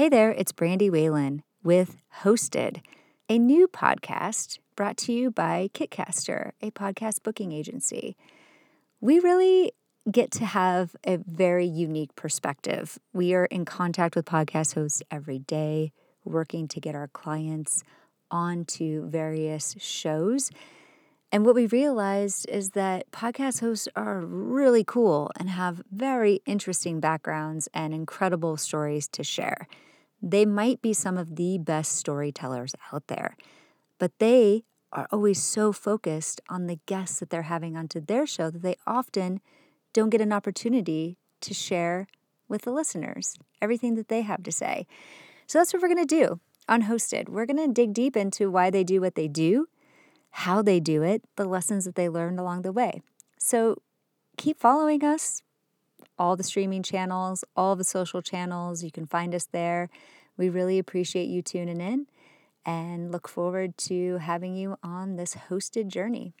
Hey there, it's Brandy Whalen with Hosted, a new podcast brought to you by Kitcaster, a podcast booking agency. We really get to have a very unique perspective. We are in contact with podcast hosts every day, working to get our clients onto various shows. And what we realized is that podcast hosts are really cool and have very interesting backgrounds and incredible stories to share. They might be some of the best storytellers out there, but they are always so focused on the guests that they're having onto their show that they often don't get an opportunity to share with the listeners everything that they have to say. So that's what we're going to do on Hosted. We're going to dig deep into why they do what they do, how they do it, the lessons that they learned along the way. So keep following us, all the streaming channels, all the social channels. You can find us there. We really appreciate you tuning in and look forward to having you on this hosted journey.